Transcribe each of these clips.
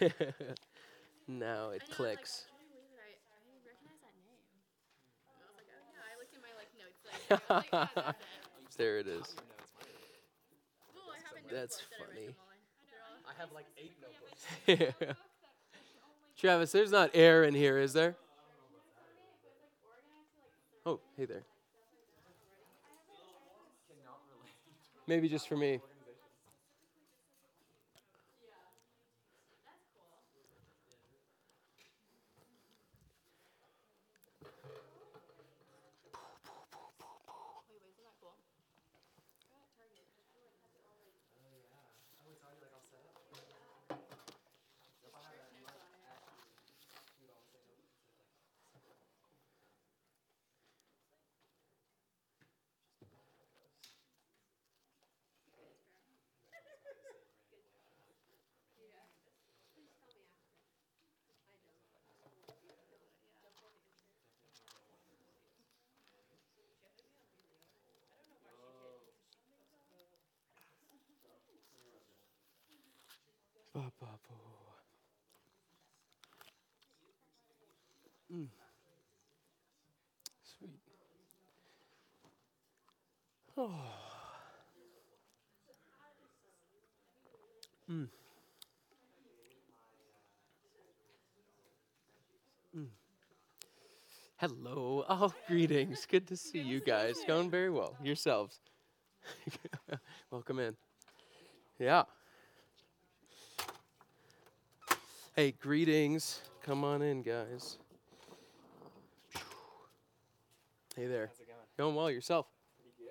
now it I know, clicks. Like, can you believe it? I, I recognize that name. And I was like, oh, yeah. I looked in my like notes. That I, took. I was like, oh, that's it. there it is. Well, I have a That's notebook that I funny. write them all in. They're all- I have like eight notebooks. Travis, there's not air in here, is there? Oh, hey there. Maybe just for me. Oh. Mm. Mm. Hello. Oh, greetings. Good to see you guys. Going very well. Yourselves. Welcome in. Yeah. Hey, greetings. Come on in, guys. Hey there. How's it going? Going well yourself?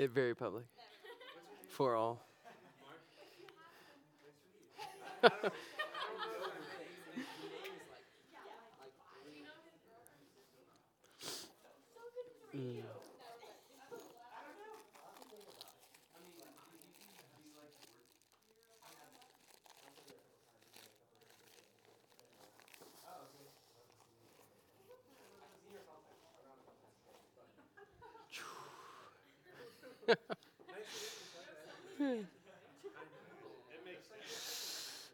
It very public. For all. Mm.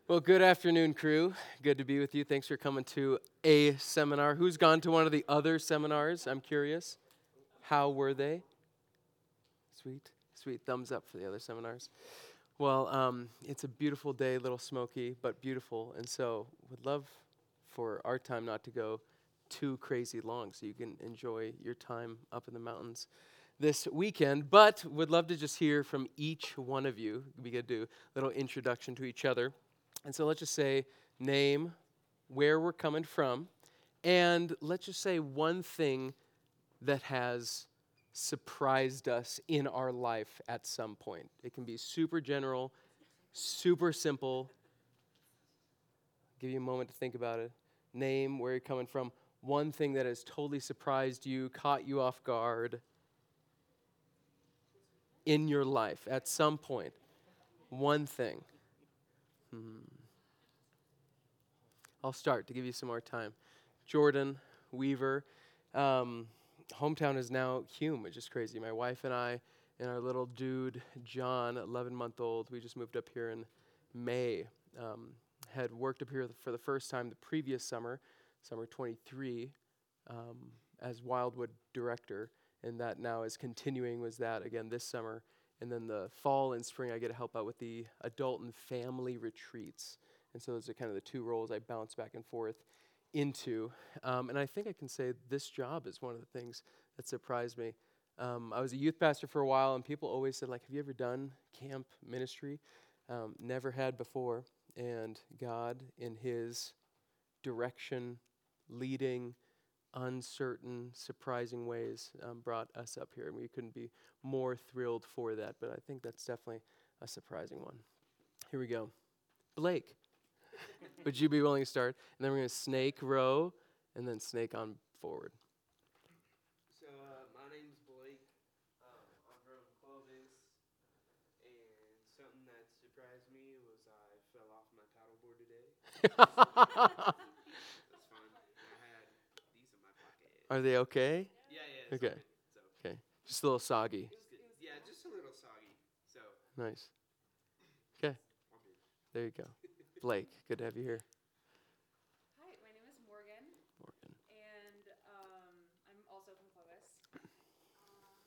Well, good afternoon, crew. Good to be with you. Thanks for coming to a seminar. Who's gone to one of the other seminars? I'm curious. How were they? Sweet, sweet. Thumbs up for the other seminars. Well, um, it's a beautiful day, a little smoky, but beautiful. And so, would love for our time not to go too crazy long so you can enjoy your time up in the mountains this weekend. But would love to just hear from each one of you. We could do a little introduction to each other. And so let's just say name, where we're coming from, and let's just say one thing that has surprised us in our life at some point. It can be super general, super simple. Give you a moment to think about it. Name, where you're coming from, one thing that has totally surprised you, caught you off guard in your life at some point. One thing. Hmm. I'll start to give you some more time. Jordan Weaver. Um, hometown is now Hume, which is crazy. My wife and I and our little dude, John, 11 month old, we just moved up here in May. Um, had worked up here for the first time the previous summer, summer 23, um, as Wildwood director, and that now is continuing. Was that again this summer, and then the fall and spring I get to help out with the adult and family retreats, and so those are kind of the two roles I bounce back and forth into. Um, and I think I can say this job is one of the things that surprised me. Um, I was a youth pastor for a while, and people always said, like, "Have you ever done camp ministry?" Um, never had before, and God, in His direction, leading, uncertain, surprising ways um, brought us up here. And we couldn't be more thrilled for that. But I think that's definitely a surprising one. Here we go. Blake, would you be willing to start? And then we're going to snake row and then snake on forward. So uh, my name's Blake. Um, I'm from Clovis, and something that surprised me was I fell off my paddleboard today. That's fun. I had these in my pocket. Are they okay? Yeah, yeah. it's Okay. So Okay. Just a little soggy. it was good. Yeah, just a little soggy. So Nice. Okay. There you go. Blake, good to have you here. Hi, my name is Morgan, Morgan. and um, I'm also from Clovis. Um,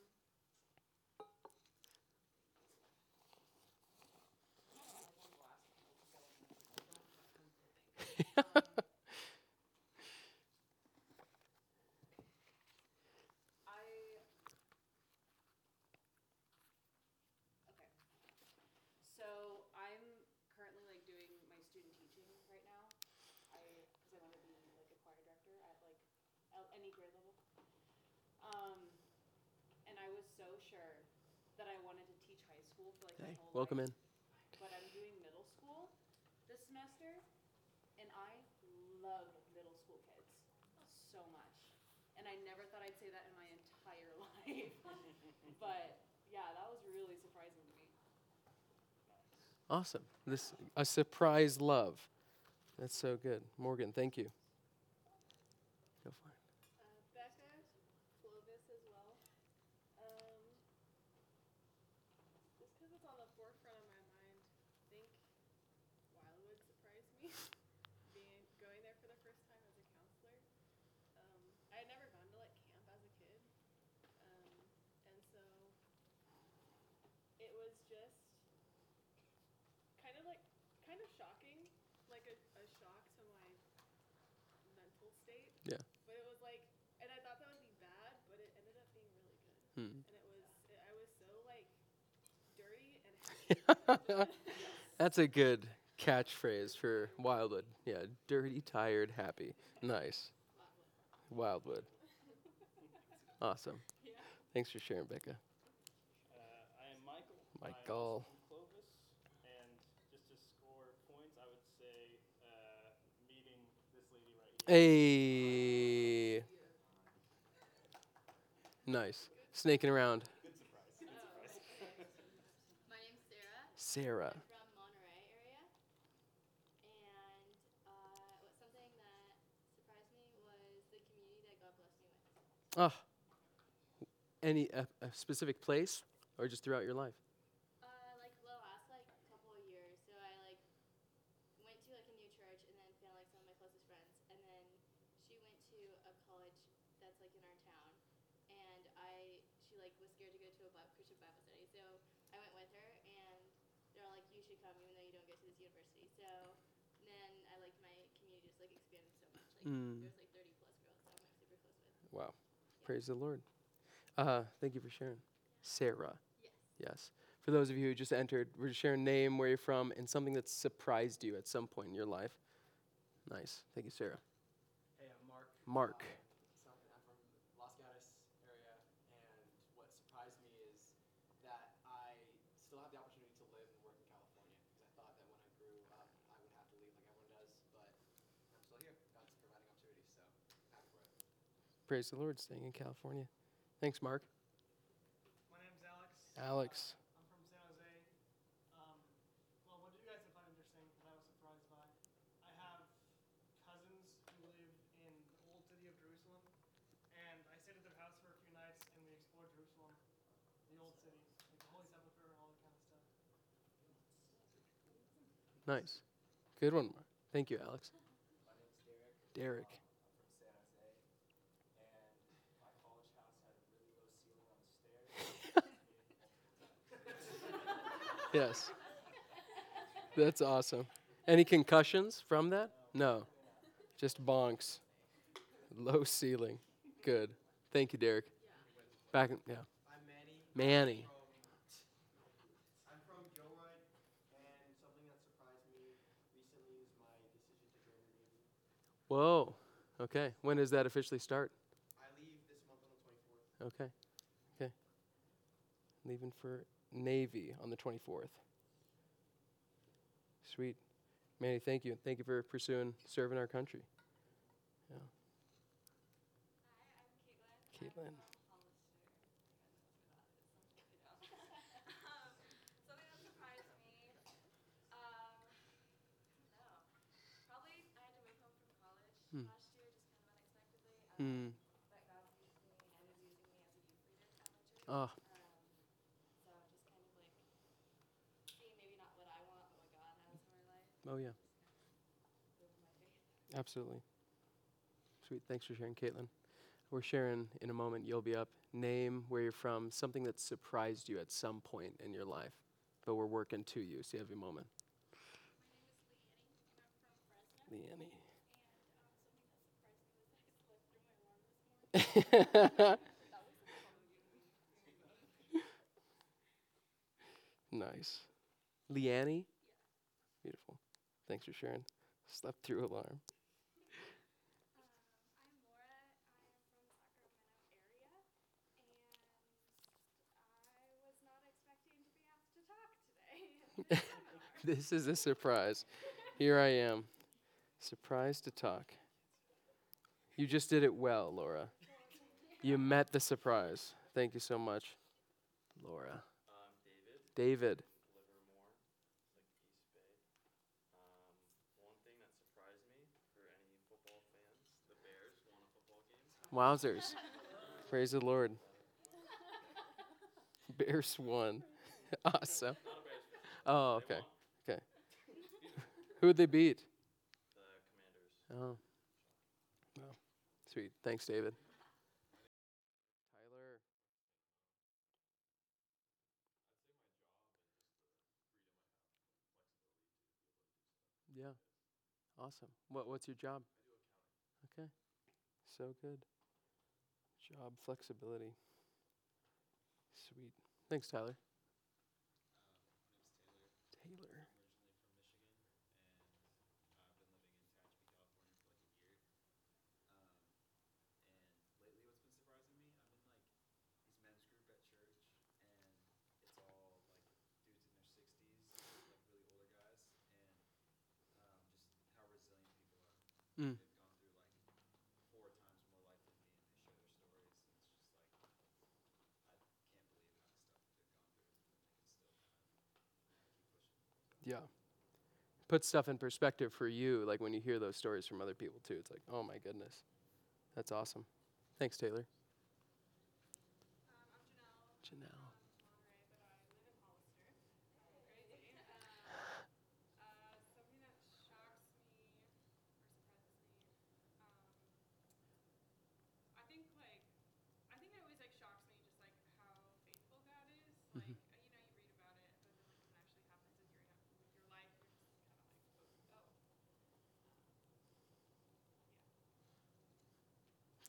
I. Okay. So I'm currently like doing my student teaching right now. I because I want to be like a choir director at like el- any grade level. Um, and I was so sure that I wanted to teach high school for like my Hey, whole welcome life, in. But I'm doing middle school this semester, and I love middle school kids so much. And I never thought I'd say that in my entire life. but yeah, that was really surprising to me. Awesome. This a surprise love. That's so good. Morgan, thank you. Go for it. Uh, Becca, Clovis as well. Um, just because it's on the forefront of my mind, I think Wildwood surprised me. Being going there for the first time as a counselor. Um, I had never gone to like camp as a kid, um, and so it was just kind of like kind of shocking, like a, a shock to my mental state. Yeah. But it was like, and I thought that would be bad, but it ended up being really good. Hmm. And it was, it, I was so like dirty and happy. That's a good catchphrase for Wildwood. Yeah, dirty, tired, happy. Nice. Wildwood. Awesome. Yeah. Thanks for sharing, Becca. Uh, I am Michael. Michael. I'm Clovis, and just to score points, I would say uh, meeting this lady right here. Hey. Nice. Snaking around. Good surprise. Good surprise. My name's Sarah. Sarah. I'm from Monterey area. And uh, what something that surprised me was the community that God blessed me with. Oh. Any a, a specific place or just throughout your life? Uh, like the last like couple of years, so I like went to like a new church and then found like some of my closest friends, and then she went to a college that's like in our town, and I she like was scared to go to a Bi- Christian Bible study, so I went with her, and they're all like, you should come even though you don't go to this university. So then I like my community just like expanded so much, like Mm. there was like 30 plus girls that I'm like super close with. Wow. Praise the Lord. Uh, thank you for sharing. Sarah. Yes. Yes. For those of you who just entered, we're just sharing name, where you're from, and something that surprised you at some point in your life. Nice. Thank you, Sarah. Hey, I'm Mark. Mark. Um, so I'm from Los Gatos area, and what surprised me is that I still have the opportunity to live and work in California. Because I thought that when I grew up, I would have to leave like everyone does, but I'm still here. God's providing opportunities, so happy for it. Praise the Lord, staying in California. Thanks, Mark. My name's Alex. Alex. I'm from San Jose. Um, well, what did you guys find interesting that I was surprised by? I have cousins who live in the old city of Jerusalem, and I stayed at their house for a few nights, and we explored Jerusalem, the old city, like the Holy Sepulchre and all that kind of stuff. Nice. Good one, Mark. Thank you, Alex. My name's Derek. Derek. I'm from San Jose, and my college house had a really low ceiling on the stairs. Yes. That's awesome. Any concussions from that? No. Just bonks. Low ceiling. Good. Thank you, Derek. Back in, yeah. I'm Manny. Manny. From, I'm from Gilroy, and something that surprised me recently was my decision to join the Navy. Whoa. Okay. When does that officially start? I leave this month on the 24th. Okay. Okay. Leaving for Navy on the 24th. Sweet. Manny, thank you. Thank you for pursuing serving our country. Yeah. Hi, I'm Caitlin. Caitlin. something that surprised me. No. Probably I had to move home from college Hmm. last year, just kind of unexpectedly. Um, Hmm. But God used me and is using me as a youth leader Winter. Oh, Um, so just kind of like seeing maybe not what I want, but what God has for my life. Oh yeah. Live my faith. Absolutely. Sweet. Thanks for sharing, Caitlin. We're sharing in a moment. You'll be up. Name where you're from, something that surprised you at some point in your life, but we're working to you, so you have a moment. My name is Leanne. I'm from Fresno. Leanne. And um, something that surprised me was that I slept through my alarm this morning. nice. Leanne? Beautiful. Thanks for sharing. Slept through alarm. Um, I'm Laura. I am from the Sacramento area, and I was not expecting to be asked to talk today. at this. This is a surprise. Here I am. Surprised to talk. You just did it well, Laura. You met the surprise. Thank you so much, Laura. Um, David, David. Livermore, like East Bay. Um, one thing that surprised me for any football fans, the Bears won a football game. Wowzers. Praise the Lord. Bears won. awesome. Oh, okay. Okay. Who'd they beat? The Commanders. Oh. Well, sweet. Thanks, David. Tyler. Yeah. Awesome. What what's your job? Okay. So good. Job flexibility. Sweet. Thanks, Tyler. Um, Taylor. lately what's been surprising me, I'm in like these men's group at church and it's all like dudes in their sixties, like really older guys, and um, just how resilient people are. Mm. They've gone through like four times more life than me and they share their stories and it's just like I can't believe the kind of stuff that they've gone through and they can still kind of keep pushing. Yeah. Put stuff in perspective for you, like when you hear those stories from other people too. It's like, oh my goodness. That's awesome. Thanks, Taylor. Um, I'm Janelle. Janelle. I'm from Monterey, but I live in Hollister. Crazy. Um, uh, something that shocks me or surprises me. Um, I think like I think it always like shocks me just like how faithful God is. Like Mhm. uh, you know you read about it, but then like when it actually happens in your with your life, you're just kind of like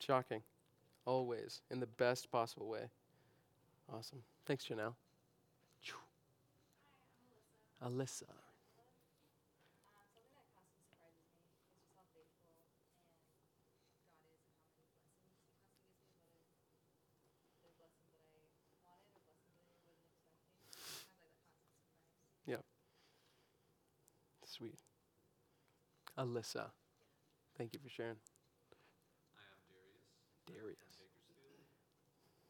oh. Shocking. Always. In the best possible way. Awesome. Thanks, Janelle. Hi, I'm Alyssa. Alyssa. Something that constantly surprises me is just how faithful and God is and how many blessings He constantly gives me, whether they're blessings that I wanted or blessings that I wasn't expecting. Kind of like that constant surprise. Sweet. Alyssa. Thank you for sharing. I Darius. Darius. From Bakersfield.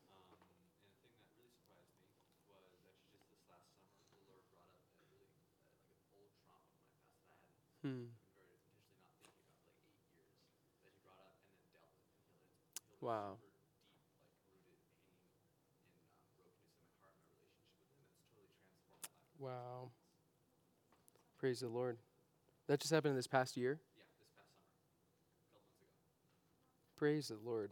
Um, and the thing that really surprised me was actually just this last summer, the Lord brought up a really uh, like an old trauma from my past that I hadn't Hmm. been very intentionally not thinking about for like eight years that He brought up and then dealt with and healed it. Healed a Wow. super deep, like rooted pain and um, brokenness in my heart, and my relationship with Him. It's totally transformed my life. Wow. Praise the Lord. That just happened in this past year? Yeah, this past summer, a couple months ago. Praise the Lord.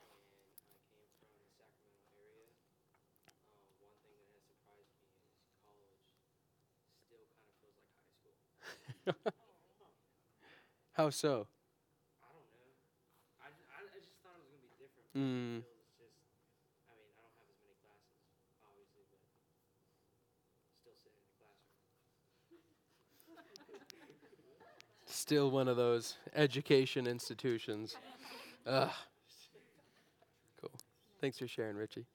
How so? I don't know. I, ju- I, I just thought it was gonna be different. Mm. It just. I mean, I don't have as many classes, obviously, but still sitting in the classroom. Still one of those education institutions. Ugh. Cool. Thanks for sharing, Richie.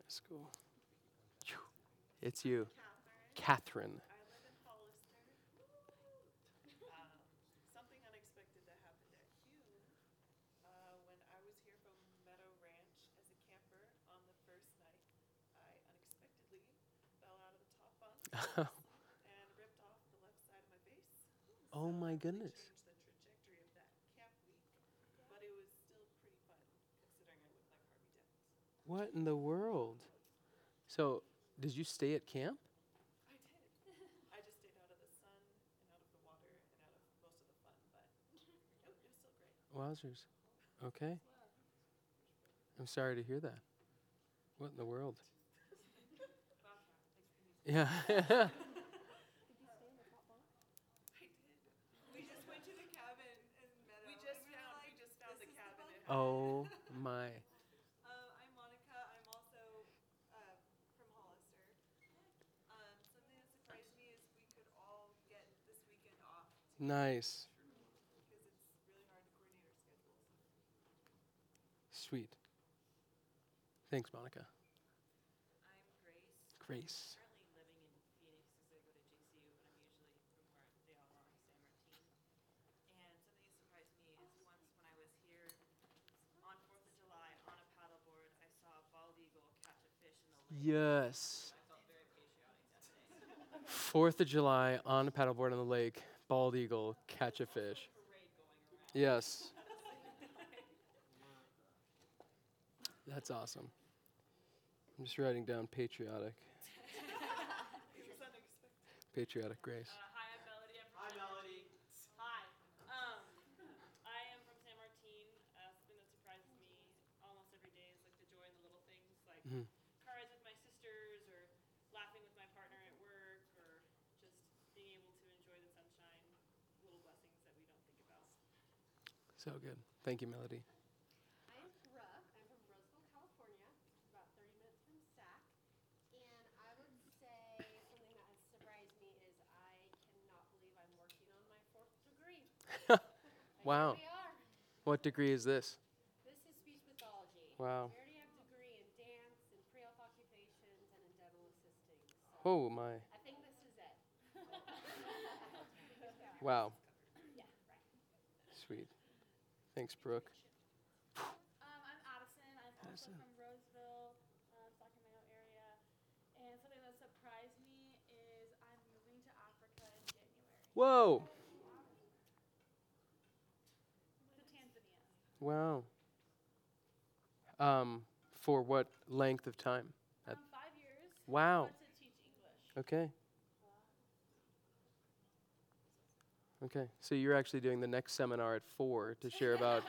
That's cool. It's you, Catherine. I live in Hollister. Um, something unexpected that happened at Hume. Uh, when I was here from Meadow Ranch as a camper on the first night, I unexpectedly fell out of the top bunk and ripped off the left side of my face. Oh So my goodness. Changed the trajectory of that week, but it was still pretty fun considering I looked like Harvey Dent. What in the world? So, did you stay at camp? I did. I just stayed out of the sun and out of the water and out of most of the fun, but it, it was still great. Wowzers. Okay. I'm sorry to hear that. What in the world? Yeah. I did. We just went to the cabin in Meadow. We just found we just found the cabin. It had oh my. Uh, Sweet. Thanks, Monica. I'm also uh, from Hollister. Um, something that surprised me is we could all get this weekend off Nice. because it's really hard to coordinate our schedules. Sweet. Thanks, Monica. I'm Grace. Grace. Currently living in Phoenix because I go to GCU, but I'm usually from where they all are, San Martin. And something that surprised me is once when I was here on Fourth of July on a paddleboard, I saw a bald eagle catch a fish in the lake. Yes. I felt very patriotic that day. Fourth of July on a paddleboard on the lake, bald eagle, catch a fish. Parade going around. Yes. That's awesome. I'm just writing down patriotic. It was unexpected. Patriotic grace. Uh, hi, I'm Melody. I'm from Hi, Melody. Hi. Um, I am from San Martin. Uh, something that surprises me almost every day is like the joy in the little things, like Mhm. car rides with my sisters, or laughing with my partner at work, or just being able to enjoy the sunshine. Little blessings that we don't think about. So good. Thank you, Melody. I'm Brooke. I'm from Roseville, California, about 30 minutes from Sac. And I would say something that has surprised me is I cannot believe I'm working on my fourth degree. And Wow. Here we are. What degree is this? This is speech pathology. Wow. We already have degree in dance and pre-health occupations and in dental assisting. So Oh my. I think this is it. Wow. yeah, right. Sweet. Thanks, Brooke. Um, I'm Addison. I'm Addison. also from Roseville, um, Sacramento area. And something that surprised me is I'm moving to Africa in January. Whoa. To Tanzania. Wow. Um, for what length of time? Um, five years. Wow. To teach English. Okay. Okay. So you're actually doing the next seminar at four to share about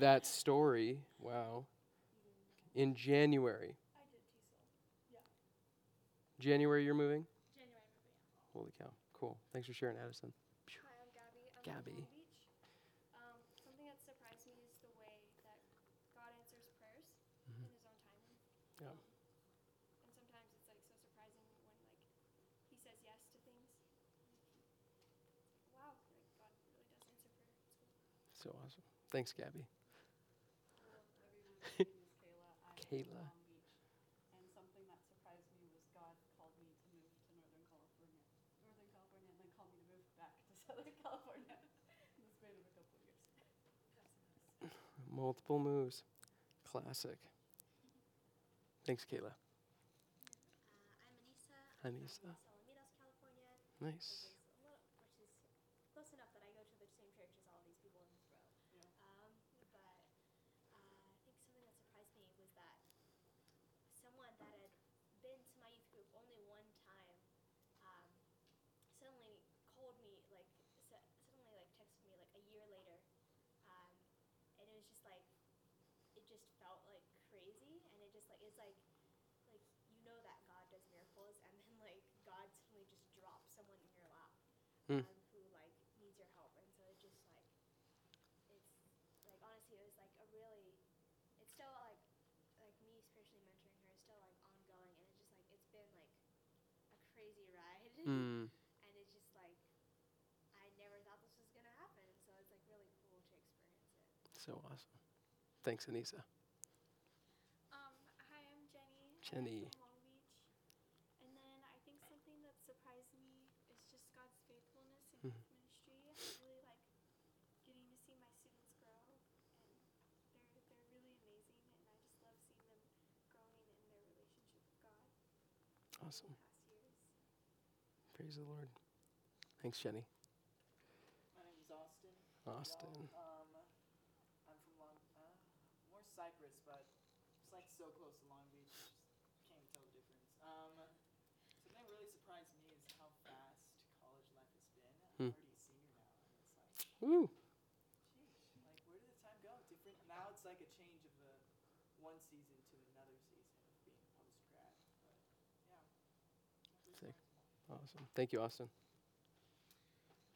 that story. Wow. In January. I did Yeah. January you're moving? January. Holy cow. Cool. Thanks for sharing, Addison. Hi, I'm Gabby. I'm Gabby. from Long Beach. Um, something that surprised me is the way that God answers prayers Mhm. in His own timing. Yeah. Um, and sometimes it's like so surprising when like He says yes to things. Wow, like God really does answer prayer. It's cool. So awesome. Thanks, Gabby. everyone. My name is Kayla. I'm Kayla. from Long Beach. And something that surprised me was God called me to move to Northern California. Northern California, and then called me to move back to Southern California in the span of a couple of years. Multiple moves. Classic. Thanks, Kayla. Uh, I'm Anissa. Hi, Anissa. Los Alamitos, California. Nice. Which is, a little, which is close enough that I go to the same church as all these people in this row. Yeah. Um, but uh, I think something that surprised me was that someone that had been to my youth group only one time um, suddenly called me, like, se- suddenly like texted me like a year like it just felt like crazy, and it just like it's like like you know that God does miracles, and then like God suddenly just drops someone in your lap Hmm. um, who like needs your help, and so it just like it's like honestly it was like a really it's still like like me spiritually mentoring her is still like ongoing, and it's just like it's been like a crazy ride, Mm. love seeing them growing in their relationship with God Awesome. in the past years. Praise the Lord. Thanks, Jenny. My name is Austin. Austin. Uh, Well, um, I'm from Long, uh, more Cypress, but it's like so close to Long Beach. Just can't tell the difference. Um, something that really surprised me is how fast college life has been. Hmm. I'm already a senior now, and it's like, Woo. sheesh, like where did the time go? Different. Now it's like a change of a one season to another season of being post grad. But yeah. Sick. Awesome. Thank you, Austin.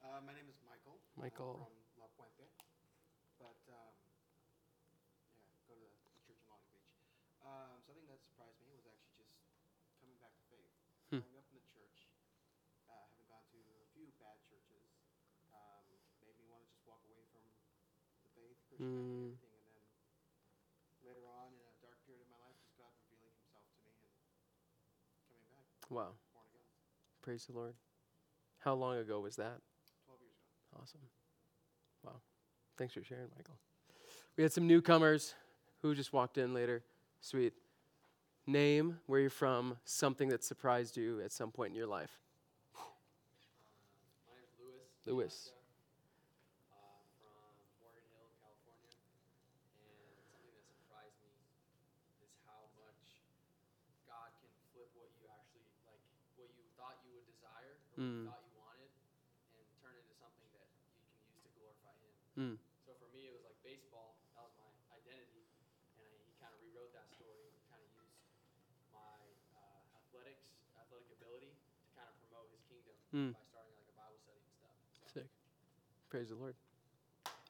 Uh, my name is Michael. Michael. I'm from La Puente. But, um, yeah, go to the church in Long Beach. Um, something that surprised me was actually just coming back to faith. Hmm. Growing up in the church, uh, having gone to a few bad churches, um, made me want to just walk away from the faith, Mm. And then later on, in a dark period of my life, just God revealing Himself to me and coming back, Wow. born again, Praise the Lord. How long ago was that? 12 years ago. Awesome. Wow. Thanks for sharing, Michael. We had some newcomers who just walked in later. Sweet. Name, where you're from, something that surprised you at some point in your life. My name's Lewis. Lewis. Nebraska, Uh, from Morgan Hill, California. And something that surprised me is how much God can flip what you actually like, what you thought you would desire or what Mm. thought you wanted, and turn it into something that you can use to glorify Him. Mm. So for me, it was like baseball. That was my identity, and I, he kind of rewrote that story and kind of used my uh, athletics, athletic ability to kind of promote His kingdom Mm. by starting like a Bible study and stuff. So. Sick. Praise the Lord.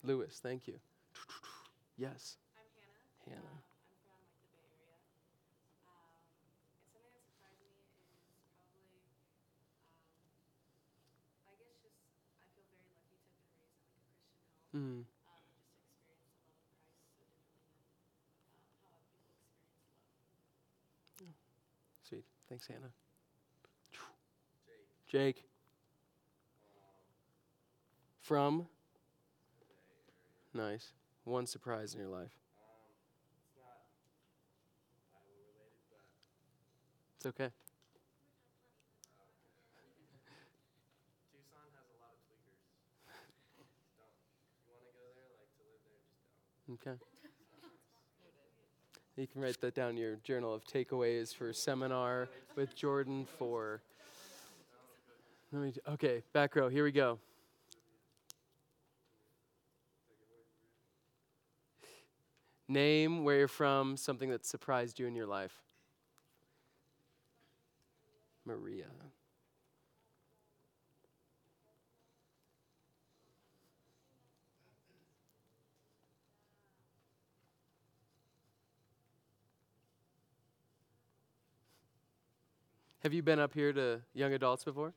Lewis, thank you. Yes. I'm Hannah. Hannah. Um, I'm from like the Bay Area. Um, and something that surprised me is probably, um, I guess just I feel very lucky to have been raised in like a Christian home. Mm. Um, and just to experience the love of Christ so differently than um, how other people experience love. Sweet. Thanks, Hannah. Jake. Jake. From? Nice. One surprise in your life. Um, it's related, It's okay. Tucson has a lot of tweakers. Just don't. If you want to go there, like to live there, just don't. Okay. You can write that down in your journal of takeaways for seminar with Jordan for. Let me, okay, back row, here we go. Name where you're from, something that surprised you in your life. Maria. Have you been up here to young adults before?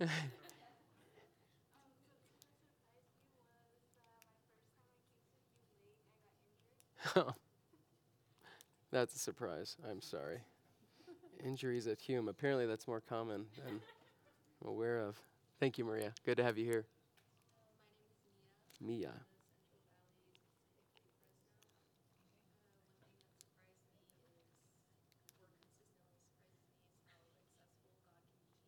That's a surprise. I'm sorry. Injuries at Hume. Apparently, that's more common than I'm aware of. Thank you, Maria. Good to have you here. Mia.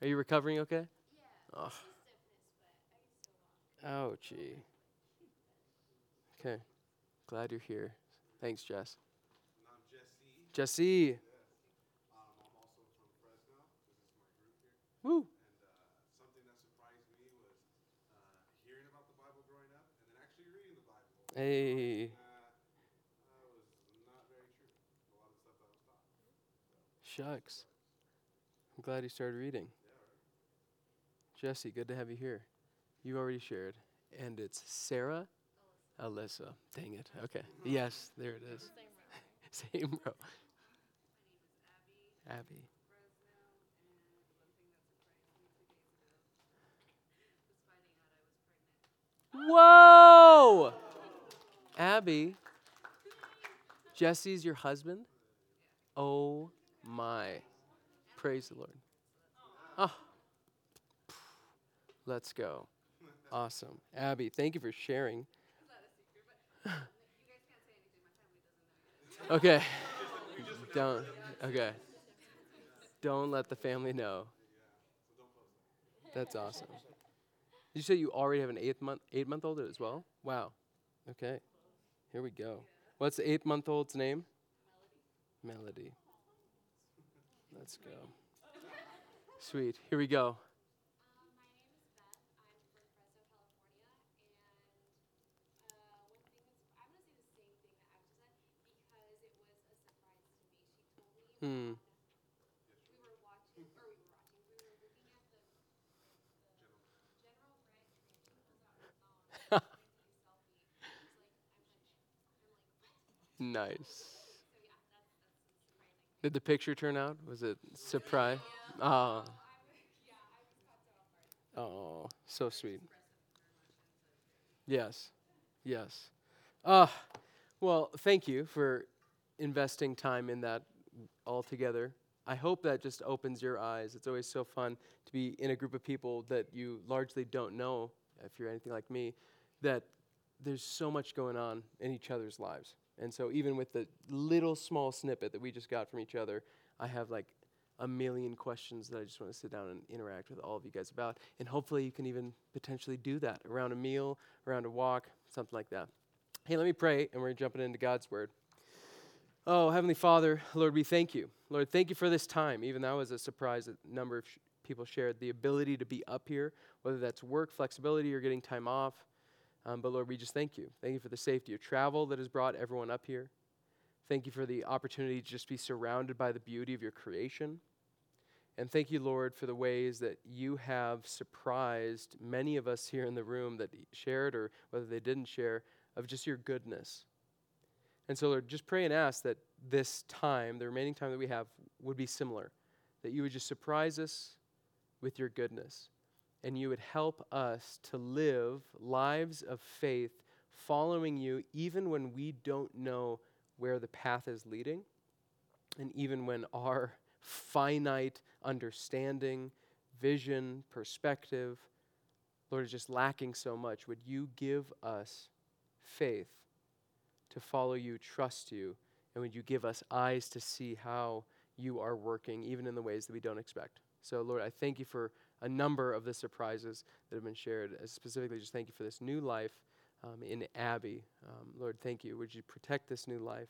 Are you recovering okay? Yeah. Oh. Stiffness, but I can still walk. Ouchie. Okay. Glad you're here. Thanks, Jess. And I'm Jesse. Jesse. Yes. Um, I'm also from Fresno. This is my group here. Woo. And uh, something that surprised me was uh, hearing about the Bible growing up and then actually reading the Bible. Hey. Uh, was not very true. A lot of stuff that was taught. Shucks. I'm glad you started reading. Jesse, good to have you here. You already shared. And it's Sarah Alyssa. Dang it. Okay. Yes, there it is. Same row. Abby. Whoa! Abby. Jesse's your husband? Oh my. Praise the Lord. Oh. Let's go. Awesome. Abby, thank you for sharing. Okay. Don't. Okay. Don't let the family know. That's awesome. Did you say you already have an eight month eight month old as well? Wow. Okay. Here we go. What's the eight month old's name? Melody. Let's go. Sweet. Here we go. Um, my name is Beth. I'm from Fresno, California, and uh, one thing that's I'm gonna say the same thing that Ash said because it was a surprise to me. She told me Hmm. about we were watching, or we were watching, we were looking at the, the General Grant training was out her phone. and wanted to do selfie. She was like, I'm like, I'm like, what? Nice. Did the picture turn out? Was it surprise? Oh. Oh, so sweet. Yes. Yes. Ah, well, thank you for investing time in that all together. I hope that just opens your eyes. It's always so fun to be in a group of people that you largely don't know, if you're anything like me, that there's so much going on in each other's lives. And so, even with the little small snippet that we just got from each other, I have like a million questions that I just want to sit down and interact with all of you guys about. And hopefully, you can even potentially do that around a meal, around a walk, something like that. Hey, let me pray, and we're jumping into God's word. Oh, Heavenly Father, Lord, we thank you. Lord, thank you for this time. Even that was a surprise that a number of sh- people shared the ability to be up here, whether that's work, flexibility, or getting time off. Um, but Lord, we just thank you. Thank you for the safety of travel that has brought everyone up here. Thank you for the opportunity to just be surrounded by the beauty of your creation. And thank you, Lord, for the ways that you have surprised many of us here in the room that shared or whether they didn't share of just your goodness. And so, Lord, just pray and ask that this time, the remaining time that we have, would be similar. That you would just surprise us with your goodness. And you would help us to live lives of faith, following you even when we don't know where the path is leading, and even when our finite understanding, vision, perspective, Lord, is just lacking so much. Would you give us faith to follow you, trust you, and would you give us eyes to see how you are working, even in the ways that we don't expect? So, Lord, I thank you for a number of the surprises that have been shared. Uh, Specifically, just thank you for this new life um, in Abby. Um, Lord, thank you. Would you protect this new life?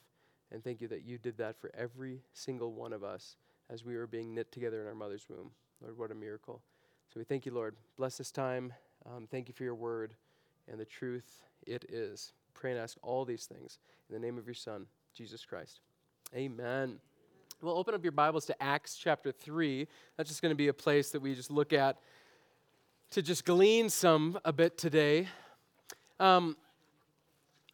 And thank you that you did that for every single one of us as we were being knit together in our mother's womb. Lord, what a miracle. So we thank you, Lord. Bless this time. Um, thank you for your word and the truth it is. Pray and ask all these things in the name of your Son, Jesus Christ. Amen. Well, open up your Bibles to Acts chapter 3. That's just going to be a place that we just look at to just glean some a bit today. Um,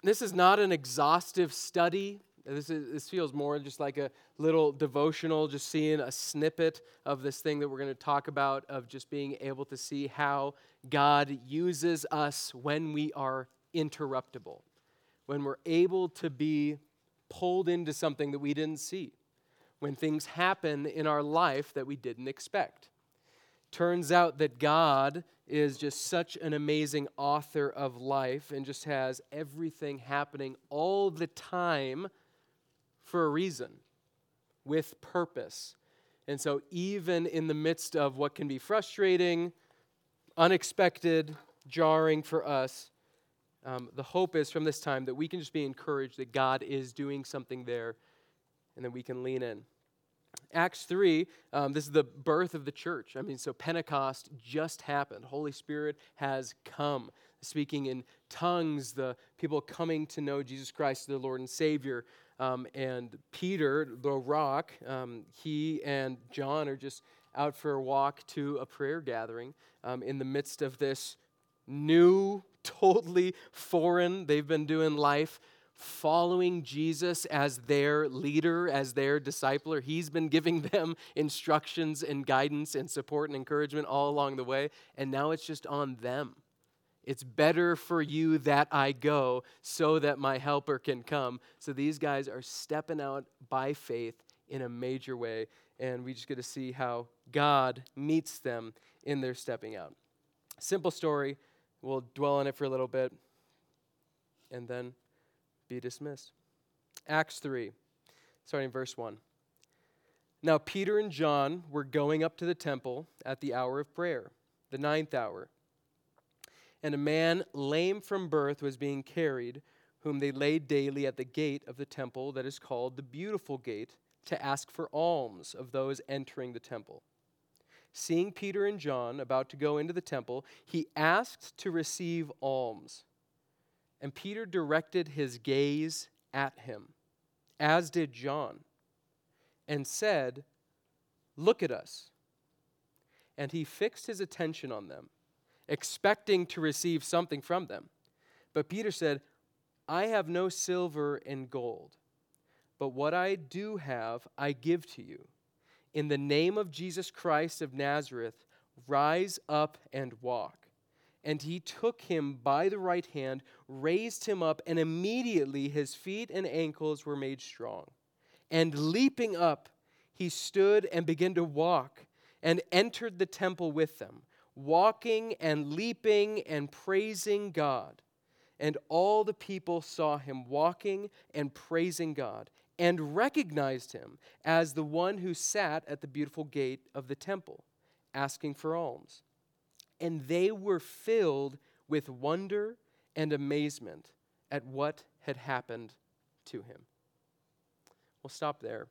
this is not an exhaustive study. This, is, this feels more just like a little devotional, just seeing a snippet of this thing that we're going to talk about, of just being able to see how God uses us when we are interruptible, when we're able to be pulled into something that we didn't see, when things happen in our life that we didn't expect. Turns out that God is just such an amazing author of life and just has everything happening all the time for a reason, with purpose. And so, even in the midst of what can be frustrating, unexpected, jarring for us, um, the hope is from this time that we can just be encouraged that God is doing something there and that we can lean in. Acts 3, um, this is the birth of the church. I mean, so Pentecost just happened. Holy Spirit has come. Speaking in tongues, the people coming to know Jesus Christ, their Lord and Savior. Um, and Peter, the rock, um, he and John are just out for a walk to a prayer gathering um, in the midst of this new, totally foreign, they've been doing life following Jesus as their leader, as their discipler. He's been giving them instructions and guidance and support and encouragement all along the way, and now it's just on them. It's better for you that I go so that my helper can come. So these guys are stepping out by faith in a major way, and we just get to see how God meets them in their stepping out. Simple story. We'll dwell on it for a little bit and then be dismissed. Acts 3, starting verse 1. Now, Peter and John were going up to the temple at the hour of prayer, the ninth hour. And a man lame from birth was being carried, whom they laid daily at the gate of the temple that is called the Beautiful Gate, to ask for alms of those entering the temple. Seeing Peter and John about to go into the temple, he asked to receive alms. And Peter directed his gaze at him, as did John, and said, Look at us. And he fixed his attention on them, expecting to receive something from them. But Peter said, I have no silver and gold, but what I do have, I give to you. In the name of Jesus Christ of Nazareth, rise up and walk. And he took him by the right hand, raised him up, and immediately his feet and ankles were made strong. And leaping up, he stood and began to walk, and entered the temple with them, walking and leaping and praising God. And all the people saw him walking and praising God, and recognized him as the one who sat at the beautiful gate of the temple, asking for alms and they were filled with wonder and amazement at what had happened to him. We'll stop there.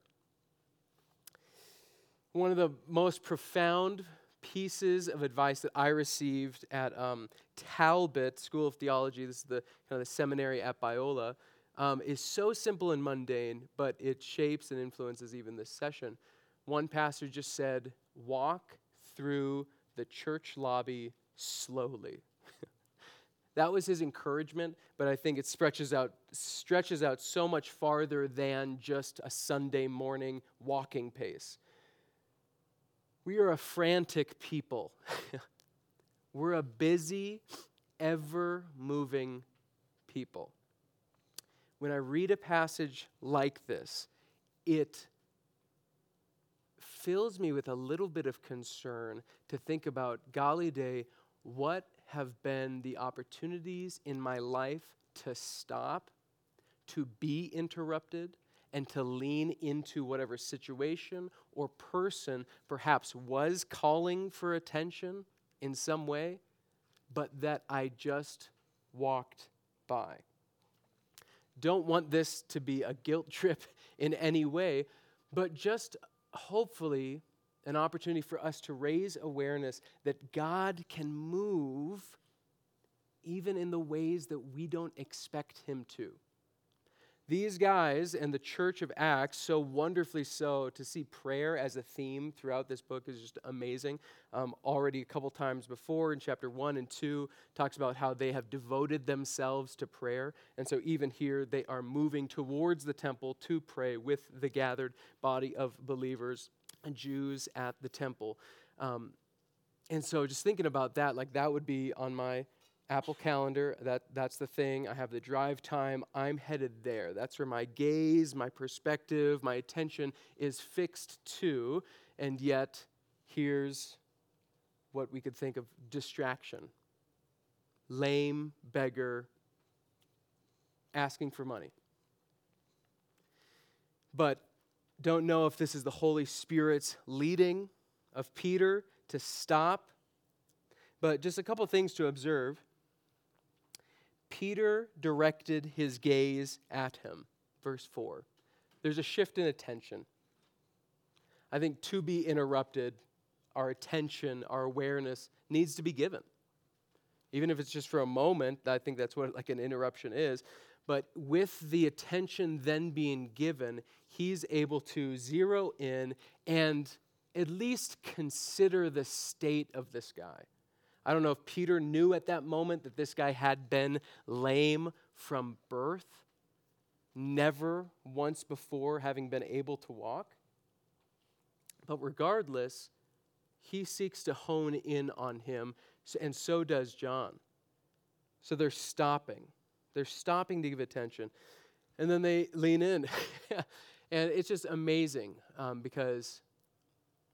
One of the most profound pieces of advice that I received at um, Talbot School of Theology, this is the kind of the seminary at Biola, um, is so simple and mundane, but it shapes and influences even this session. One pastor just said, Walk through the church lobby slowly. that was his encouragement, but I think it stretches out, stretches out so much farther than just a Sunday morning walking pace. We are a frantic people. We're a busy, ever moving people. When I read a passage like this, it fills me with a little bit of concern to think about, golly day, what have been the opportunities in my life to stop, to be interrupted, and to lean into whatever situation or person perhaps was calling for attention in some way, but that I just walked by. Don't want this to be a guilt trip in any way, but just hopefully an opportunity for us to raise awareness that God can move even in the ways that we don't expect Him to. These guys and the church of Acts, so wonderfully so, to see prayer as a theme throughout this book is just amazing. Um, already a couple times before in chapter 1 and 2, talks about how they have devoted themselves to prayer. And so even here, they are moving towards the temple to pray with the gathered body of believers and Jews at the temple. Um, and so just thinking about that, like that would be on my Apple Calendar, that, that's the thing. I have the drive time. I'm headed there. That's where my gaze, my perspective, my attention is fixed to. And yet, here's what we could think of distraction lame beggar asking for money. But Don't know if this is the Holy Spirit's leading of Peter to stop, but just a couple things to observe. Peter directed his gaze at him. Verse 4. There's a shift in attention. I think to be interrupted, our attention, our awareness needs to be given. Even if it's just for a moment, I think that's what like an interruption is. But with the attention then being given, he's able to zero in and at least consider the state of this guy. I don't know if Peter knew at that moment that this guy had been lame from birth, never once before having been able to walk. But regardless, he seeks to hone in on him, and so does John. So they're stopping. They're stopping to give attention. And then they lean in. and it's just amazing um, because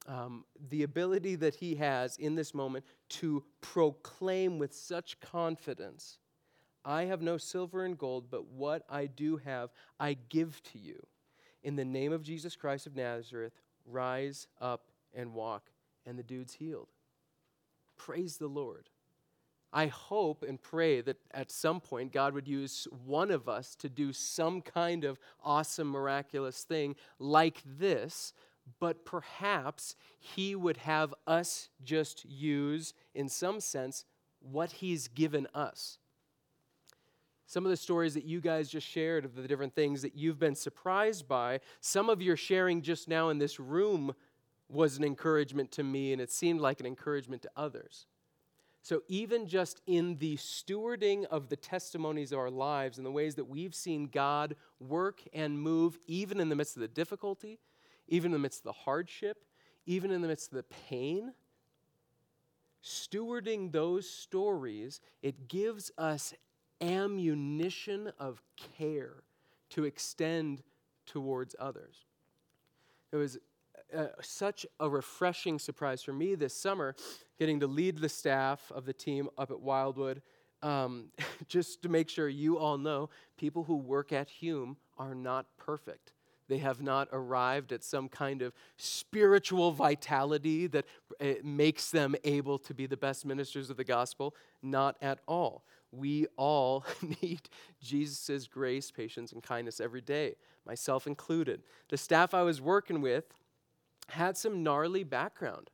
um, the ability that he has in this moment to proclaim with such confidence I have no silver and gold, but what I do have, I give to you. In the name of Jesus Christ of Nazareth, rise up and walk. And the dude's healed. Praise the Lord. I hope and pray that at some point God would use one of us to do some kind of awesome, miraculous thing like this but perhaps he would have us just use, in some sense, what he's given us. Some of the stories that you guys just shared of the different things that you've been surprised by, some of your sharing just now in this room was an encouragement to me, and it seemed like an encouragement to others. So, even just in the stewarding of the testimonies of our lives and the ways that we've seen God work and move, even in the midst of the difficulty, even in the midst of the hardship, even in the midst of the pain. Stewarding those stories, it gives us ammunition of care to extend towards others. It was uh, such a refreshing surprise for me this summer getting to lead the staff of the team up at Wildwood. Um, just to make sure you all know, people who work at Hume are not perfect. They have not arrived at some kind of spiritual vitality that eh, makes them able to be the best ministers of the gospel. Not at all. We all need Jesus' grace, patience, and kindness every day, myself included. The staff I was working with had some gnarly background.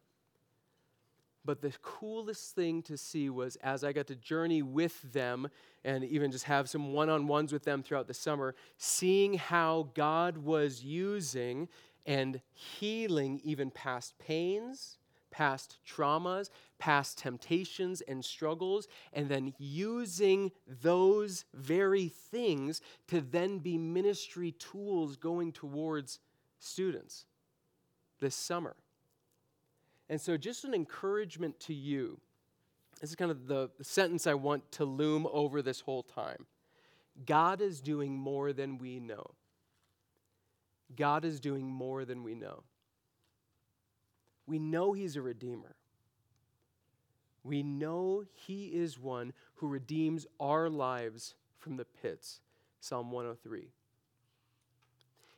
But the coolest thing to see was as I got to journey with them and even just have some one on ones with them throughout the summer, seeing how God was using and healing even past pains, past traumas, past temptations and struggles, and then using those very things to then be ministry tools going towards students this summer. And so, just an encouragement to you. This is kind of the sentence I want to loom over this whole time. God is doing more than we know. God is doing more than we know. We know He's a redeemer. We know He is one who redeems our lives from the pits. Psalm 103.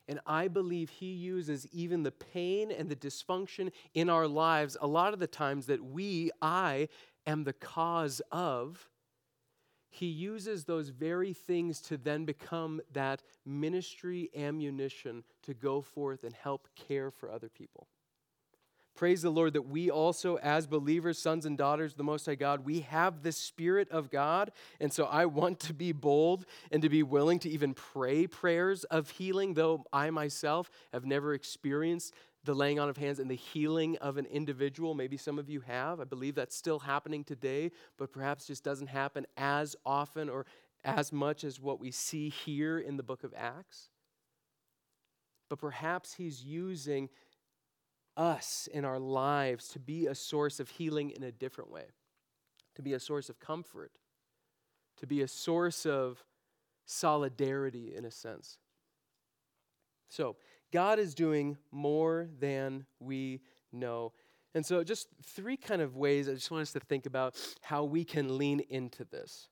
And I believe He uses even the pain and the dysfunction in our lives a lot of the times that we, I, am the cause of. He uses those very things to then become that ministry ammunition to go forth and help care for other people. Praise the Lord that we also, as believers, sons and daughters of the Most High God, we have the Spirit of God. And so I want to be bold and to be willing to even pray prayers of healing, though I myself have never experienced the laying on of hands and the healing of an individual. Maybe some of you have. I believe that's still happening today, but perhaps just doesn't happen as often or as much as what we see here in the book of Acts. But perhaps He's using us in our lives to be a source of healing in a different way, to be a source of comfort, to be a source of solidarity in a sense. So, God is doing more than we know. And so, just three kind of ways I just want us to think about how we can lean into this.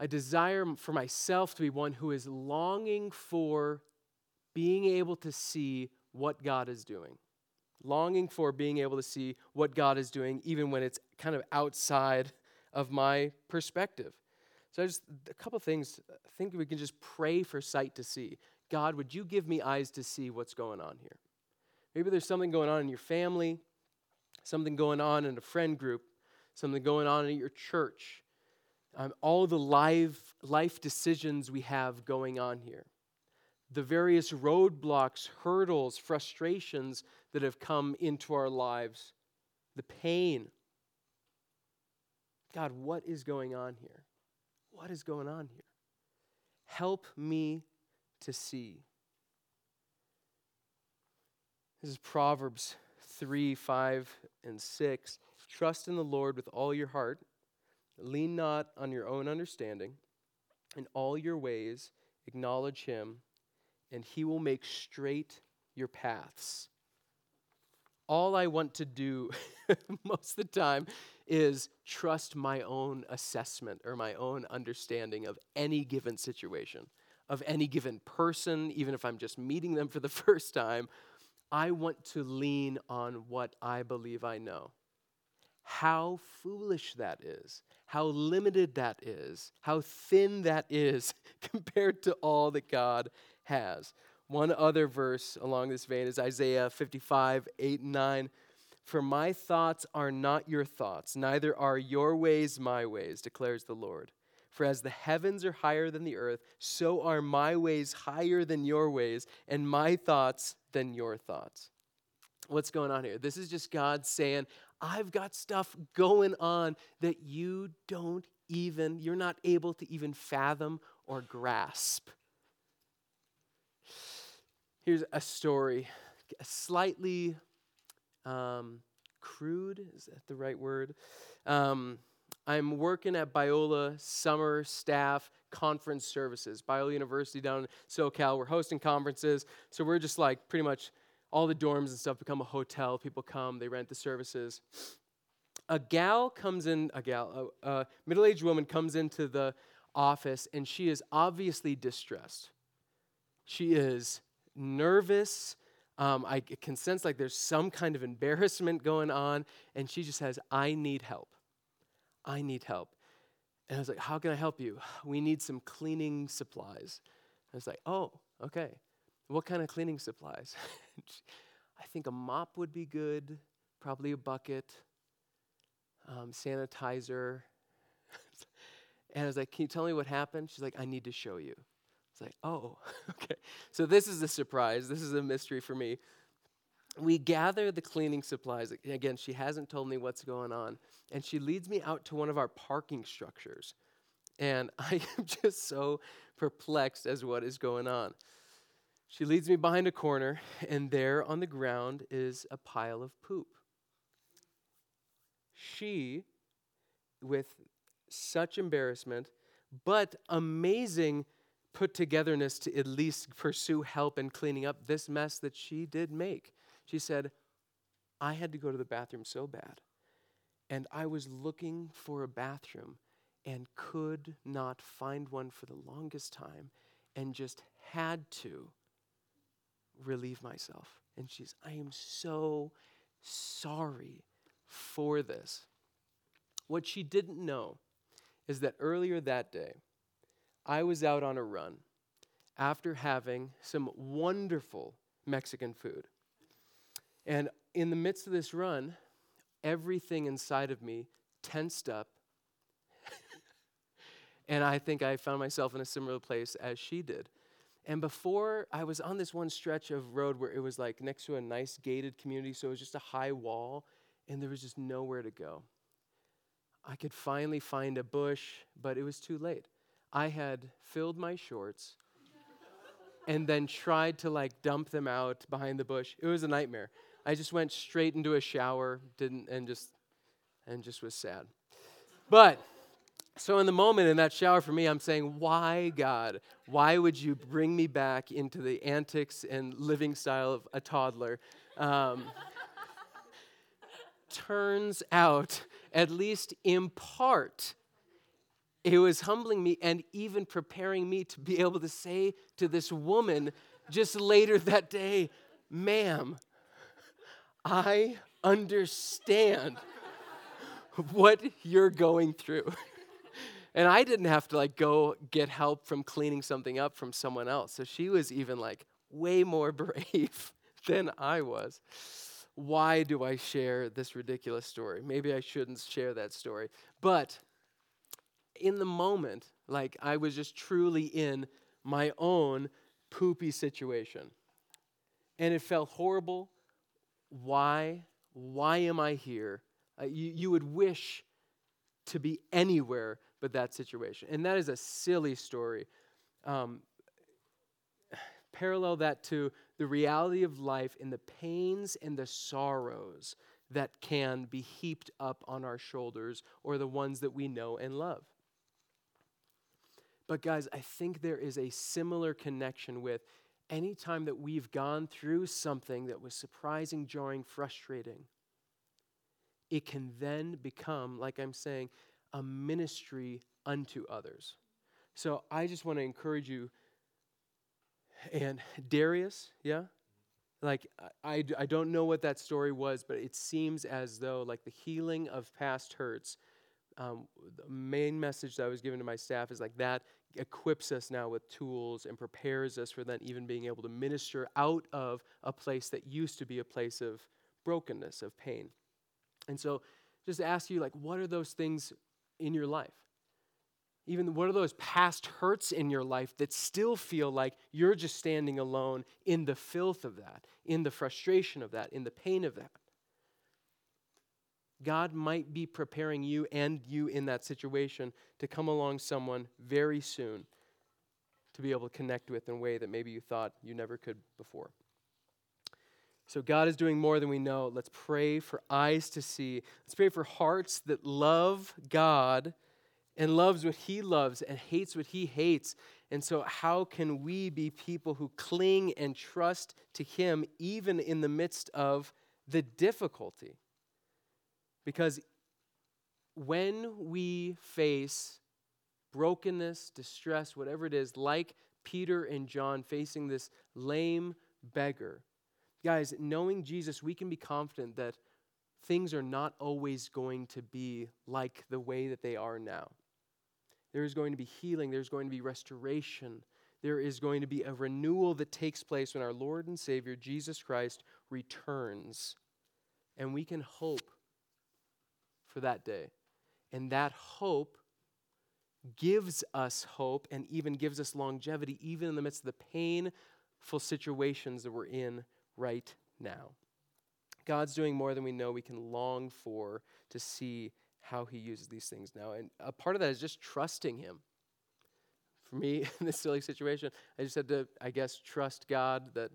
I desire for myself to be one who is longing for being able to see what God is doing. Longing for being able to see what God is doing, even when it's kind of outside of my perspective. So, just a couple things. I think we can just pray for sight to see. God, would you give me eyes to see what's going on here? Maybe there's something going on in your family, something going on in a friend group, something going on in your church, um, all the live, life decisions we have going on here, the various roadblocks, hurdles, frustrations that have come into our lives, the pain. God, what is going on here? What is going on here? Help me to see. This is Proverbs 3 5 and 6. Trust in the Lord with all your heart, lean not on your own understanding. In all your ways, acknowledge him, and he will make straight your paths. All I want to do most of the time is trust my own assessment or my own understanding of any given situation, of any given person, even if I'm just meeting them for the first time. I want to lean on what I believe I know. How foolish that is, how limited that is, how thin that is compared to all that God has. One other verse along this vein is Isaiah 55, 8 and 9. For my thoughts are not your thoughts, neither are your ways my ways, declares the Lord. For as the heavens are higher than the earth, so are my ways higher than your ways, and my thoughts than your thoughts. What's going on here? This is just God saying, I've got stuff going on that you don't even, you're not able to even fathom or grasp. Here's a story, slightly um, crude, is that the right word? Um, I'm working at Biola summer staff conference services. Biola University down in SoCal, we're hosting conferences. So we're just like pretty much all the dorms and stuff become a hotel. People come, they rent the services. A gal comes in, a gal, a, a middle aged woman comes into the office and she is obviously distressed. She is nervous. Um, I can sense like there's some kind of embarrassment going on, and she just says, I need help. I need help. And I was like, How can I help you? We need some cleaning supplies. I was like, Oh, okay. What kind of cleaning supplies? I think a mop would be good, probably a bucket, um, sanitizer. and I was like, Can you tell me what happened? She's like, I need to show you. It's like, oh, okay. So this is a surprise. This is a mystery for me. We gather the cleaning supplies. Again, she hasn't told me what's going on. And she leads me out to one of our parking structures. And I am just so perplexed as what is going on. She leads me behind a corner, and there on the ground is a pile of poop. She, with such embarrassment, but amazing put togetherness to at least pursue help in cleaning up this mess that she did make. She said, I had to go to the bathroom so bad, and I was looking for a bathroom and could not find one for the longest time and just had to relieve myself. And she's, I am so sorry for this. What she didn't know is that earlier that day, I was out on a run after having some wonderful Mexican food. And in the midst of this run, everything inside of me tensed up. and I think I found myself in a similar place as she did. And before I was on this one stretch of road where it was like next to a nice gated community, so it was just a high wall, and there was just nowhere to go. I could finally find a bush, but it was too late. I had filled my shorts and then tried to like dump them out behind the bush. It was a nightmare. I just went straight into a shower, didn't and just and just was sad. But so in the moment in that shower for me, I'm saying, why God? Why would you bring me back into the antics and living style of a toddler? Um, turns out, at least in part, it was humbling me and even preparing me to be able to say to this woman just later that day, ma'am, I understand what you're going through. and I didn't have to like go get help from cleaning something up from someone else. So she was even like way more brave than I was. Why do I share this ridiculous story? Maybe I shouldn't share that story. But in the moment, like I was just truly in my own poopy situation. And it felt horrible. Why? Why am I here? Uh, you, you would wish to be anywhere but that situation. And that is a silly story. Um, parallel that to the reality of life and the pains and the sorrows that can be heaped up on our shoulders or the ones that we know and love. But, guys, I think there is a similar connection with any time that we've gone through something that was surprising, jarring, frustrating. It can then become, like I'm saying, a ministry unto others. So I just want to encourage you. And Darius, yeah? Like, I, I don't know what that story was, but it seems as though, like, the healing of past hurts um, the main message that I was given to my staff is like that equips us now with tools and prepares us for then even being able to minister out of a place that used to be a place of brokenness, of pain. And so just ask you, like, what are those things in your life? Even what are those past hurts in your life that still feel like you're just standing alone in the filth of that, in the frustration of that, in the pain of that? God might be preparing you and you in that situation to come along someone very soon to be able to connect with in a way that maybe you thought you never could before. So, God is doing more than we know. Let's pray for eyes to see. Let's pray for hearts that love God and loves what He loves and hates what He hates. And so, how can we be people who cling and trust to Him even in the midst of the difficulty? Because when we face brokenness, distress, whatever it is, like Peter and John facing this lame beggar, guys, knowing Jesus, we can be confident that things are not always going to be like the way that they are now. There is going to be healing, there's going to be restoration, there is going to be a renewal that takes place when our Lord and Savior, Jesus Christ, returns. And we can hope for that day. And that hope gives us hope and even gives us longevity, even in the midst of the painful situations that we're in right now. God's doing more than we know we can long for to see how He uses these things now. And a part of that is just trusting Him. For me, in this silly situation, I just had to, I guess, trust God that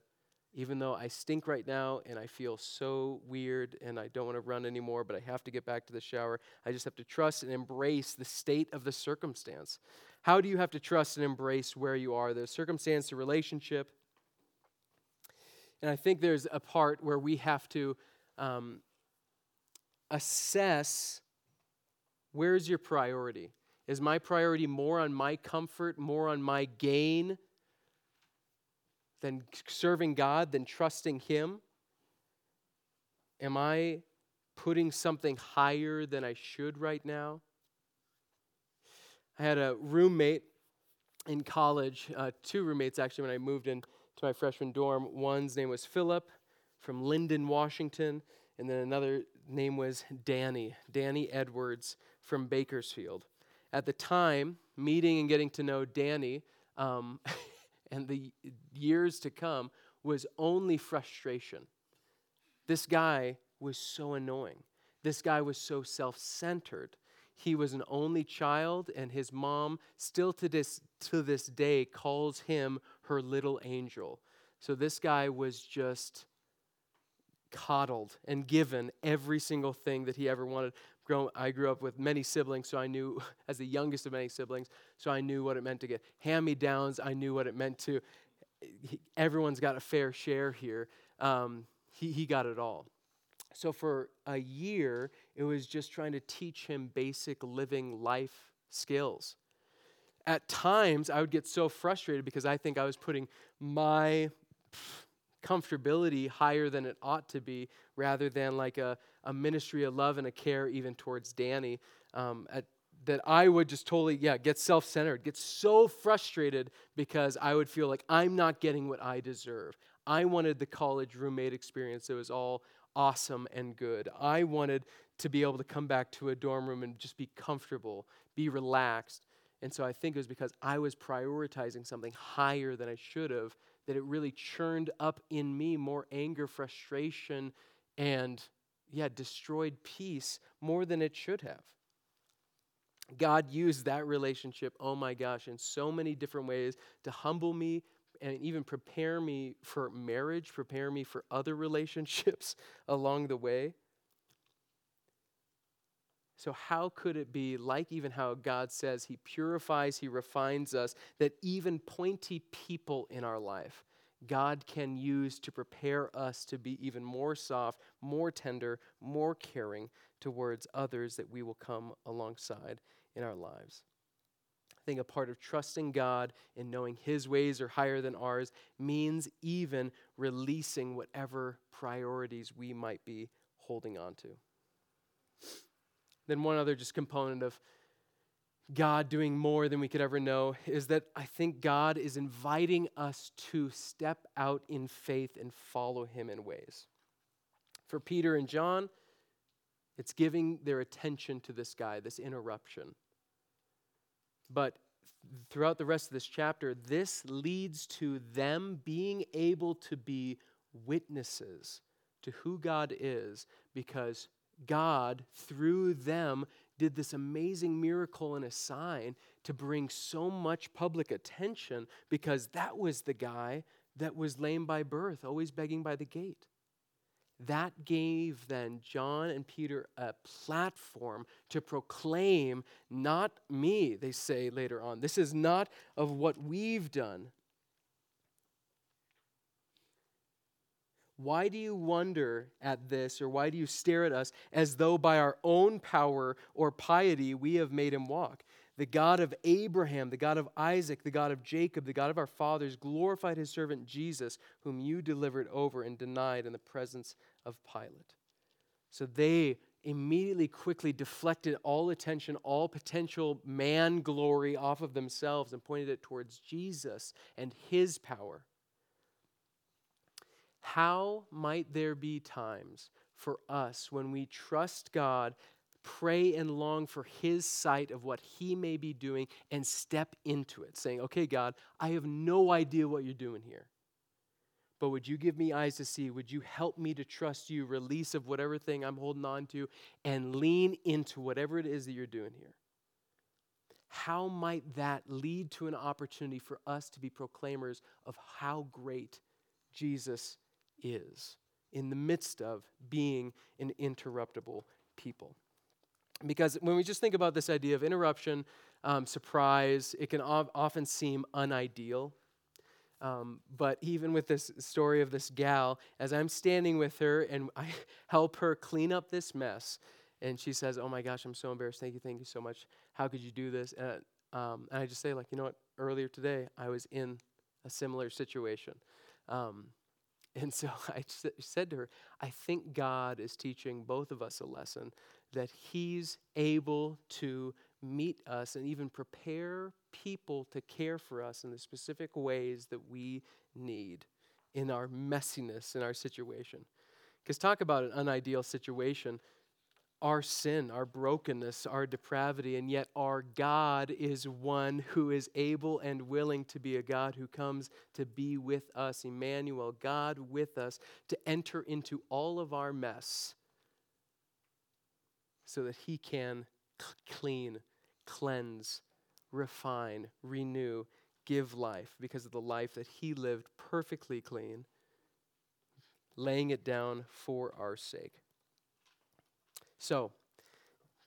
even though I stink right now and I feel so weird and I don't want to run anymore, but I have to get back to the shower, I just have to trust and embrace the state of the circumstance. How do you have to trust and embrace where you are? The circumstance, the relationship. And I think there's a part where we have to um, assess where's your priority? Is my priority more on my comfort, more on my gain? than serving God, than trusting Him? Am I putting something higher than I should right now? I had a roommate in college, uh, two roommates actually, when I moved into my freshman dorm. One's name was Philip from Lynden, Washington, and then another name was Danny, Danny Edwards from Bakersfield. At the time, meeting and getting to know Danny, um, and the years to come was only frustration. This guy was so annoying. This guy was so self centered. He was an only child, and his mom, still to this, to this day, calls him her little angel. So this guy was just coddled and given every single thing that he ever wanted I grew up with many siblings, so I knew, as the youngest of many siblings, so I knew what it meant to get hand me downs. I knew what it meant to, everyone's got a fair share here. Um, he, he got it all. So for a year, it was just trying to teach him basic living life skills. At times, I would get so frustrated because I think I was putting my comfortability higher than it ought to be rather than like a, a ministry of love and a care even towards Danny. Um, at, that I would just totally, yeah, get self centered, get so frustrated because I would feel like I'm not getting what I deserve. I wanted the college roommate experience that was all awesome and good. I wanted to be able to come back to a dorm room and just be comfortable, be relaxed. And so I think it was because I was prioritizing something higher than I should have that it really churned up in me more anger, frustration, and yeah, destroyed peace more than it should have. God used that relationship, oh my gosh, in so many different ways to humble me and even prepare me for marriage, prepare me for other relationships along the way. So, how could it be like even how God says He purifies, He refines us, that even pointy people in our life, God can use to prepare us to be even more soft, more tender, more caring towards others that we will come alongside in our lives? I think a part of trusting God and knowing His ways are higher than ours means even releasing whatever priorities we might be holding on to. Then, one other just component of God doing more than we could ever know is that I think God is inviting us to step out in faith and follow Him in ways. For Peter and John, it's giving their attention to this guy, this interruption. But throughout the rest of this chapter, this leads to them being able to be witnesses to who God is because God, through them, did this amazing miracle and a sign to bring so much public attention because that was the guy that was lame by birth, always begging by the gate. That gave then John and Peter a platform to proclaim, not me, they say later on. This is not of what we've done, Why do you wonder at this, or why do you stare at us as though by our own power or piety we have made him walk? The God of Abraham, the God of Isaac, the God of Jacob, the God of our fathers glorified his servant Jesus, whom you delivered over and denied in the presence of Pilate. So they immediately, quickly deflected all attention, all potential man glory off of themselves and pointed it towards Jesus and his power. How might there be times for us when we trust God, pray and long for His sight of what He may be doing, and step into it, saying, Okay, God, I have no idea what you're doing here. But would you give me eyes to see? Would you help me to trust you, release of whatever thing I'm holding on to, and lean into whatever it is that you're doing here? How might that lead to an opportunity for us to be proclaimers of how great Jesus is in the midst of being an interruptible people. Because when we just think about this idea of interruption, um, surprise, it can often seem unideal. Um, but even with this story of this gal, as I'm standing with her and I help her clean up this mess, and she says, "Oh my gosh, I'm so embarrassed. Thank you, thank you so much. How could you do this?" And, um, and I just say, like, you know what? Earlier today, I was in a similar situation. Um, and so I said to her, I think God is teaching both of us a lesson that He's able to meet us and even prepare people to care for us in the specific ways that we need in our messiness, in our situation. Because talk about an unideal situation our sin, our brokenness, our depravity, and yet our God is one who is able and willing to be a God who comes to be with us, Emmanuel, God with us, to enter into all of our mess so that He can clean, cleanse, refine, renew, give life because of the life that He lived perfectly clean, laying it down for our sake. So,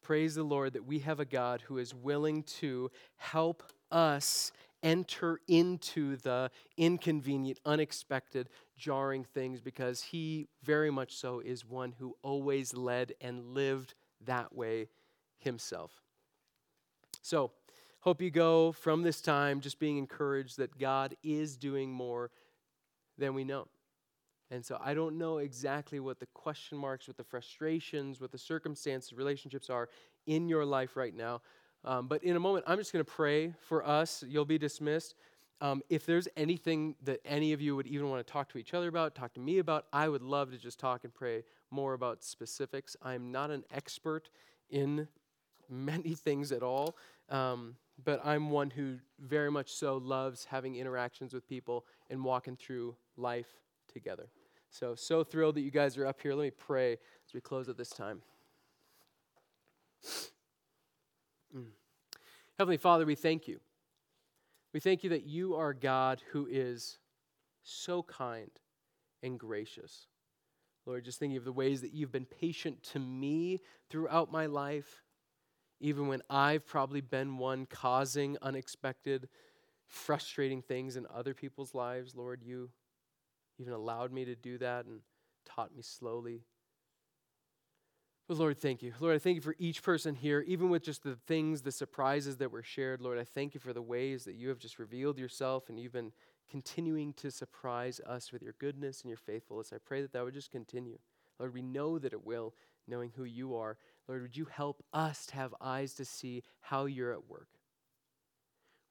praise the Lord that we have a God who is willing to help us enter into the inconvenient, unexpected, jarring things because he very much so is one who always led and lived that way himself. So, hope you go from this time just being encouraged that God is doing more than we know. And so I don't know exactly what the question marks, what the frustrations, what the circumstances, relationships are in your life right now. Um, but in a moment, I'm just going to pray for us. You'll be dismissed. Um, if there's anything that any of you would even want to talk to each other about, talk to me about, I would love to just talk and pray more about specifics. I'm not an expert in many things at all, um, but I'm one who very much so loves having interactions with people and walking through life together. So, so thrilled that you guys are up here. Let me pray as we close at this time. Mm. Heavenly Father, we thank you. We thank you that you are God who is so kind and gracious. Lord, just thinking of the ways that you've been patient to me throughout my life, even when I've probably been one causing unexpected, frustrating things in other people's lives. Lord, you even allowed me to do that and taught me slowly. But Lord, thank you. Lord, I thank you for each person here, even with just the things, the surprises that were shared. Lord, I thank you for the ways that you have just revealed yourself and you've been continuing to surprise us with your goodness and your faithfulness. I pray that that would just continue. Lord, we know that it will, knowing who you are. Lord, would you help us to have eyes to see how you're at work?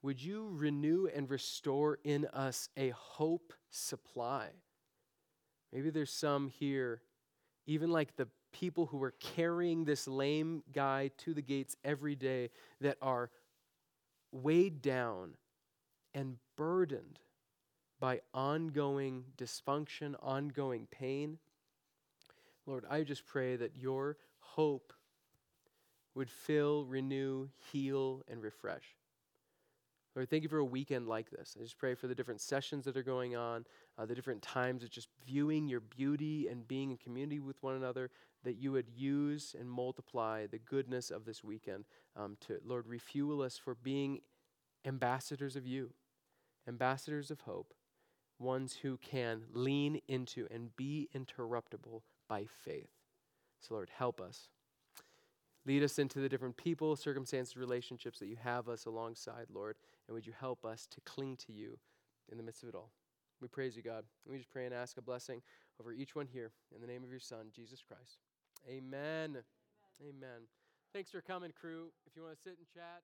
Would you renew and restore in us a hope supply? Maybe there's some here, even like the people who are carrying this lame guy to the gates every day that are weighed down and burdened by ongoing dysfunction, ongoing pain. Lord, I just pray that your hope would fill, renew, heal, and refresh. Lord, thank you for a weekend like this. I just pray for the different sessions that are going on, uh, the different times of just viewing your beauty and being in community with one another, that you would use and multiply the goodness of this weekend um, to, Lord, refuel us for being ambassadors of you, ambassadors of hope, ones who can lean into and be interruptible by faith. So, Lord, help us. Lead us into the different people, circumstances, relationships that you have us alongside, Lord. And would you help us to cling to you in the midst of it all? We praise you, God. We just pray and ask a blessing over each one here in the name of your Son, Jesus Christ. Amen. Amen. Amen. Thanks for coming, crew. If you want to sit and chat,